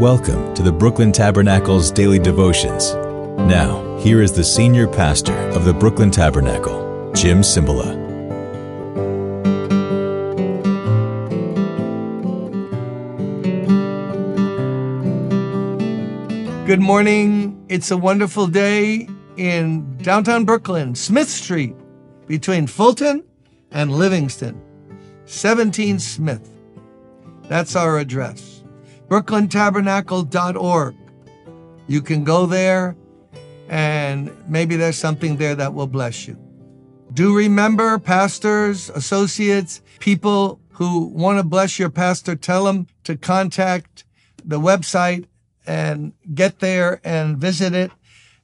Welcome to the Brooklyn Tabernacle's daily devotions. Now, here is the senior pastor of the Brooklyn Tabernacle, Jim Cymbala. Good morning. It's a wonderful day in downtown Brooklyn, Smith Street, between Fulton and Livingston. 17 Smith. That's our address brooklyntabernacle.org. You can go there and maybe there's something there that will bless you. Do remember, pastors, associates, people who want to bless your pastor, tell them to contact the website and get there and visit it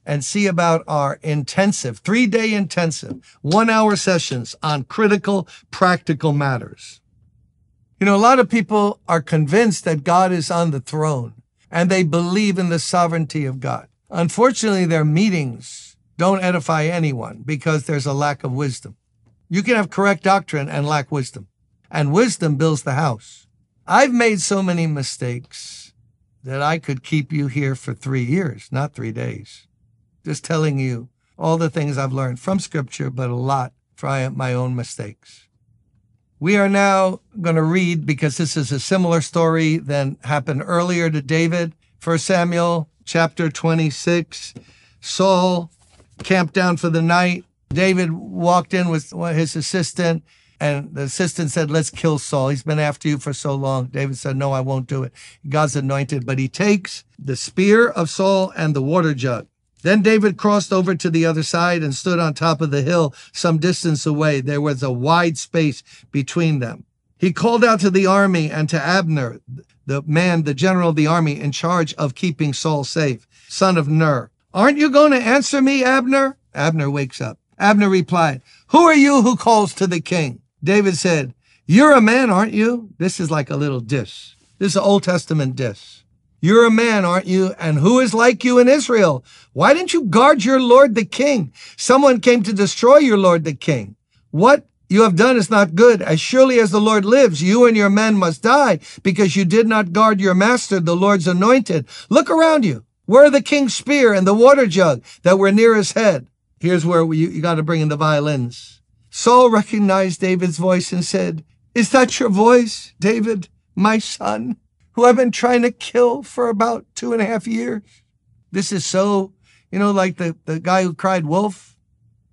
and see about our intensive, three day intensive, one hour sessions on critical, practical matters. You know, a lot of people are convinced that God is on the throne and they believe in the sovereignty of God. Unfortunately, their meetings don't edify anyone because there's a lack of wisdom. You can have correct doctrine and lack wisdom, and wisdom builds the house. I've made so many mistakes that I could keep you here for three years, not three days. Just telling you all the things I've learned from scripture, but a lot from my own mistakes. We are now going to read because this is a similar story than happened earlier to David. 1 Samuel chapter 26. Saul camped down for the night. David walked in with his assistant and the assistant said, let's kill Saul. He's been after you for so long. David said, no, I won't do it. God's anointed, but he takes the spear of Saul and the water jug then David crossed over to the other side and stood on top of the hill some distance away. There was a wide space between them. He called out to the army and to Abner, the man, the general of the army in charge of keeping Saul safe, son of Ner. Aren't you going to answer me, Abner? Abner wakes up. Abner replied, Who are you who calls to the king? David said, You're a man, aren't you? This is like a little diss. This is an Old Testament diss. You're a man, aren't you? And who is like you in Israel? Why didn't you guard your Lord the king? Someone came to destroy your Lord the king. What you have done is not good. As surely as the Lord lives, you and your men must die because you did not guard your master, the Lord's anointed. Look around you. Where are the king's spear and the water jug that were near his head? Here's where we, you got to bring in the violins. Saul recognized David's voice and said, Is that your voice, David, my son? Who I've been trying to kill for about two and a half years. This is so, you know, like the, the guy who cried wolf.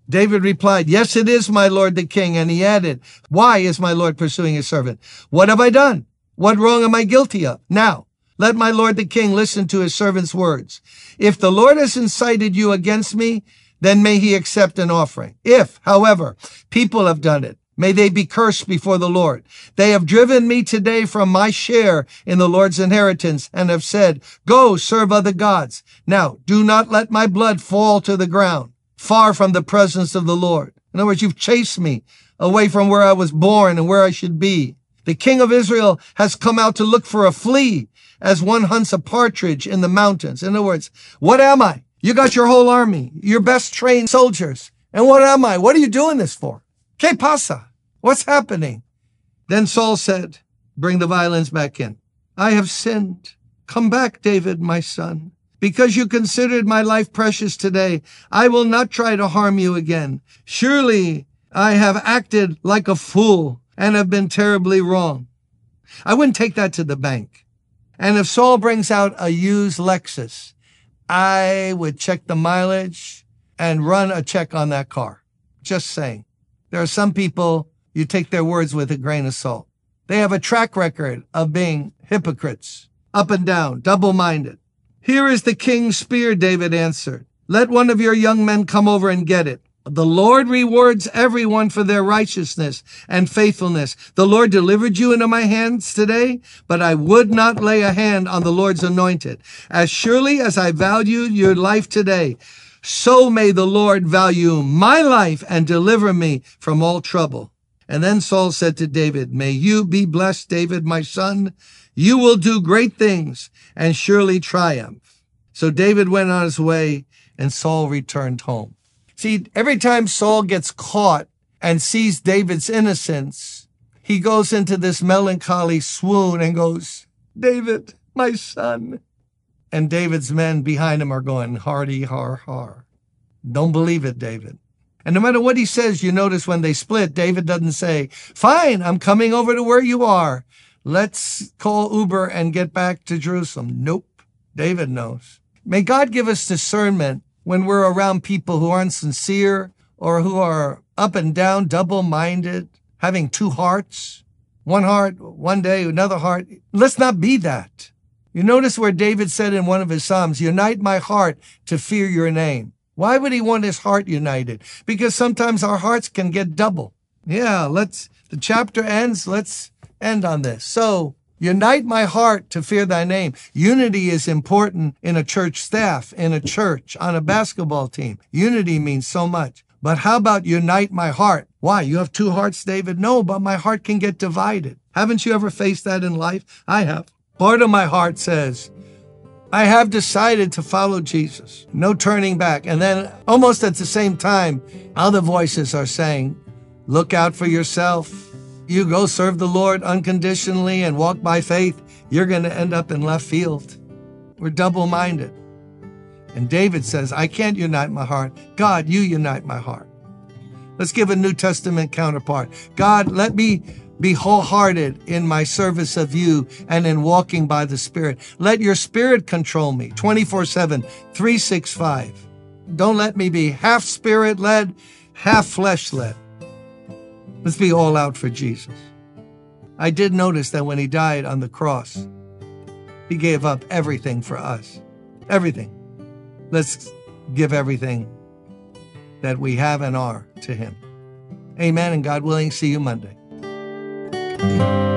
David replied, Yes, it is, my lord the king. And he added, Why is my lord pursuing his servant? What have I done? What wrong am I guilty of? Now, let my lord the king listen to his servant's words. If the Lord has incited you against me, then may he accept an offering. If, however, people have done it, May they be cursed before the Lord. They have driven me today from my share in the Lord's inheritance and have said, go serve other gods. Now do not let my blood fall to the ground far from the presence of the Lord. In other words, you've chased me away from where I was born and where I should be. The king of Israel has come out to look for a flea as one hunts a partridge in the mountains. In other words, what am I? You got your whole army, your best trained soldiers. And what am I? What are you doing this for? Que pasa? What's happening? Then Saul said, Bring the violins back in. I have sinned. Come back, David, my son. Because you considered my life precious today, I will not try to harm you again. Surely I have acted like a fool and have been terribly wrong. I wouldn't take that to the bank. And if Saul brings out a used Lexus, I would check the mileage and run a check on that car. Just saying. There are some people you take their words with a grain of salt. They have a track record of being hypocrites, up and down, double minded. Here is the king's spear, David answered. Let one of your young men come over and get it. The Lord rewards everyone for their righteousness and faithfulness. The Lord delivered you into my hands today, but I would not lay a hand on the Lord's anointed. As surely as I value your life today, so may the Lord value my life and deliver me from all trouble. And then Saul said to David, May you be blessed, David, my son. You will do great things and surely triumph. So David went on his way and Saul returned home. See, every time Saul gets caught and sees David's innocence, he goes into this melancholy swoon and goes, David, my son, and David's men behind him are going, hardy, har, har. Don't believe it, David. And no matter what he says, you notice when they split, David doesn't say, fine, I'm coming over to where you are. Let's call Uber and get back to Jerusalem. Nope. David knows. May God give us discernment when we're around people who aren't sincere or who are up and down, double minded, having two hearts, one heart, one day, another heart. Let's not be that. You notice where David said in one of his Psalms, unite my heart to fear your name. Why would he want his heart united? Because sometimes our hearts can get double. Yeah, let's, the chapter ends. Let's end on this. So unite my heart to fear thy name. Unity is important in a church staff, in a church, on a basketball team. Unity means so much. But how about unite my heart? Why? You have two hearts, David? No, but my heart can get divided. Haven't you ever faced that in life? I have. Part of my heart says, I have decided to follow Jesus. No turning back. And then almost at the same time, other voices are saying, look out for yourself. You go serve the Lord unconditionally and walk by faith. You're going to end up in left field. We're double minded. And David says, I can't unite my heart. God, you unite my heart. Let's give a New Testament counterpart. God, let me be wholehearted in my service of you and in walking by the Spirit. Let your Spirit control me 24 7, 365. Don't let me be half spirit led, half flesh led. Let's be all out for Jesus. I did notice that when he died on the cross, he gave up everything for us. Everything. Let's give everything that we have and are to him. Amen. And God willing, see you Monday. Thank